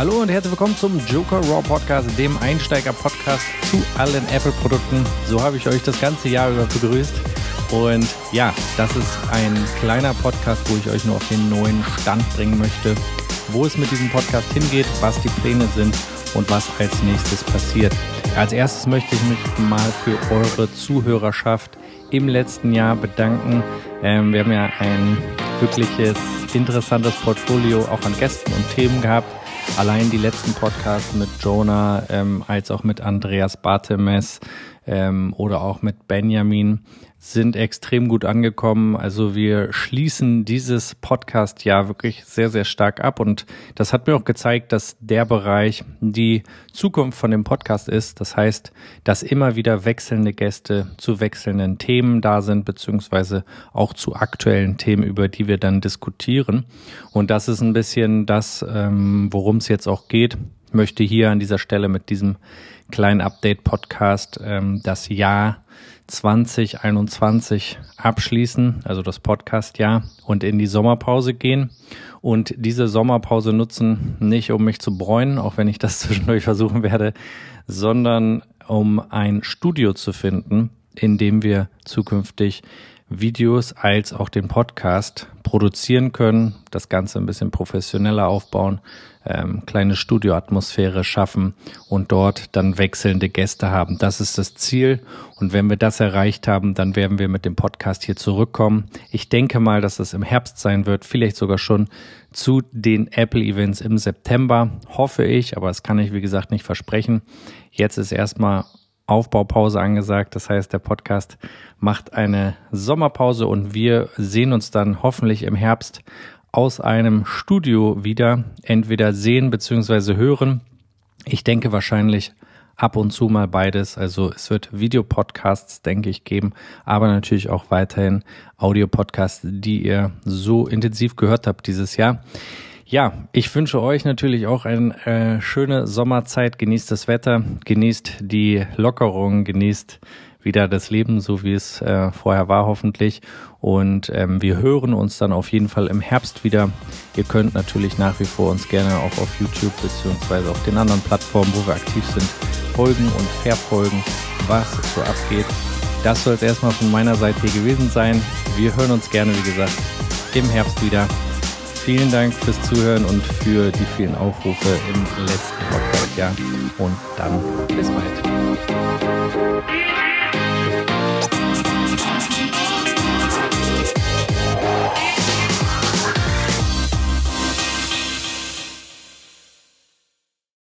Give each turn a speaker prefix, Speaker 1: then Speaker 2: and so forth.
Speaker 1: Hallo und herzlich willkommen zum Joker Raw Podcast, dem Einsteiger-Podcast zu allen Apple-Produkten. So habe ich euch das ganze Jahr über begrüßt. Und ja, das ist ein kleiner Podcast, wo ich euch nur auf den neuen Stand bringen möchte, wo es mit diesem Podcast hingeht, was die Pläne sind und was als nächstes passiert. Als erstes möchte ich mich mal für eure Zuhörerschaft im letzten Jahr bedanken. Ähm, wir haben ja ein wirkliches interessantes Portfolio auch an Gästen und Themen gehabt. Allein die letzten Podcasts mit Jonah, ähm, als auch mit Andreas Bartemes ähm, oder auch mit Benjamin sind extrem gut angekommen. Also wir schließen dieses Podcast ja wirklich sehr, sehr stark ab. Und das hat mir auch gezeigt, dass der Bereich die Zukunft von dem Podcast ist. Das heißt, dass immer wieder wechselnde Gäste zu wechselnden Themen da sind, beziehungsweise auch zu aktuellen Themen, über die wir dann diskutieren. Und das ist ein bisschen das, ähm, worum es jetzt auch geht. Möchte hier an dieser Stelle mit diesem kleinen Update-Podcast ähm, das Jahr 2021 abschließen, also das Podcast-Jahr, und in die Sommerpause gehen. Und diese Sommerpause nutzen, nicht um mich zu bräunen, auch wenn ich das zwischendurch versuchen werde, sondern um ein Studio zu finden, in dem wir zukünftig Videos als auch den Podcast produzieren können, das Ganze ein bisschen professioneller aufbauen, ähm, kleine Studioatmosphäre schaffen und dort dann wechselnde Gäste haben. Das ist das Ziel. Und wenn wir das erreicht haben, dann werden wir mit dem Podcast hier zurückkommen. Ich denke mal, dass es im Herbst sein wird, vielleicht sogar schon zu den Apple Events im September, hoffe ich, aber das kann ich wie gesagt nicht versprechen. Jetzt ist erstmal Aufbaupause angesagt. Das heißt, der Podcast macht eine Sommerpause und wir sehen uns dann hoffentlich im Herbst aus einem Studio wieder entweder sehen bzw. hören. Ich denke wahrscheinlich ab und zu mal beides. Also es wird Videopodcasts, denke ich, geben, aber natürlich auch weiterhin Audiopodcasts, die ihr so intensiv gehört habt dieses Jahr. Ja, ich wünsche euch natürlich auch eine äh, schöne Sommerzeit. Genießt das Wetter, genießt die Lockerung, genießt wieder das Leben, so wie es äh, vorher war, hoffentlich. Und ähm, wir hören uns dann auf jeden Fall im Herbst wieder. Ihr könnt natürlich nach wie vor uns gerne auch auf YouTube beziehungsweise auf den anderen Plattformen, wo wir aktiv sind, folgen und verfolgen, was so abgeht. Das soll es erstmal von meiner Seite hier gewesen sein. Wir hören uns gerne, wie gesagt, im Herbst wieder. Vielen Dank fürs Zuhören und für die vielen Aufrufe im letzten Podcast-Jahr. Und dann bis bald.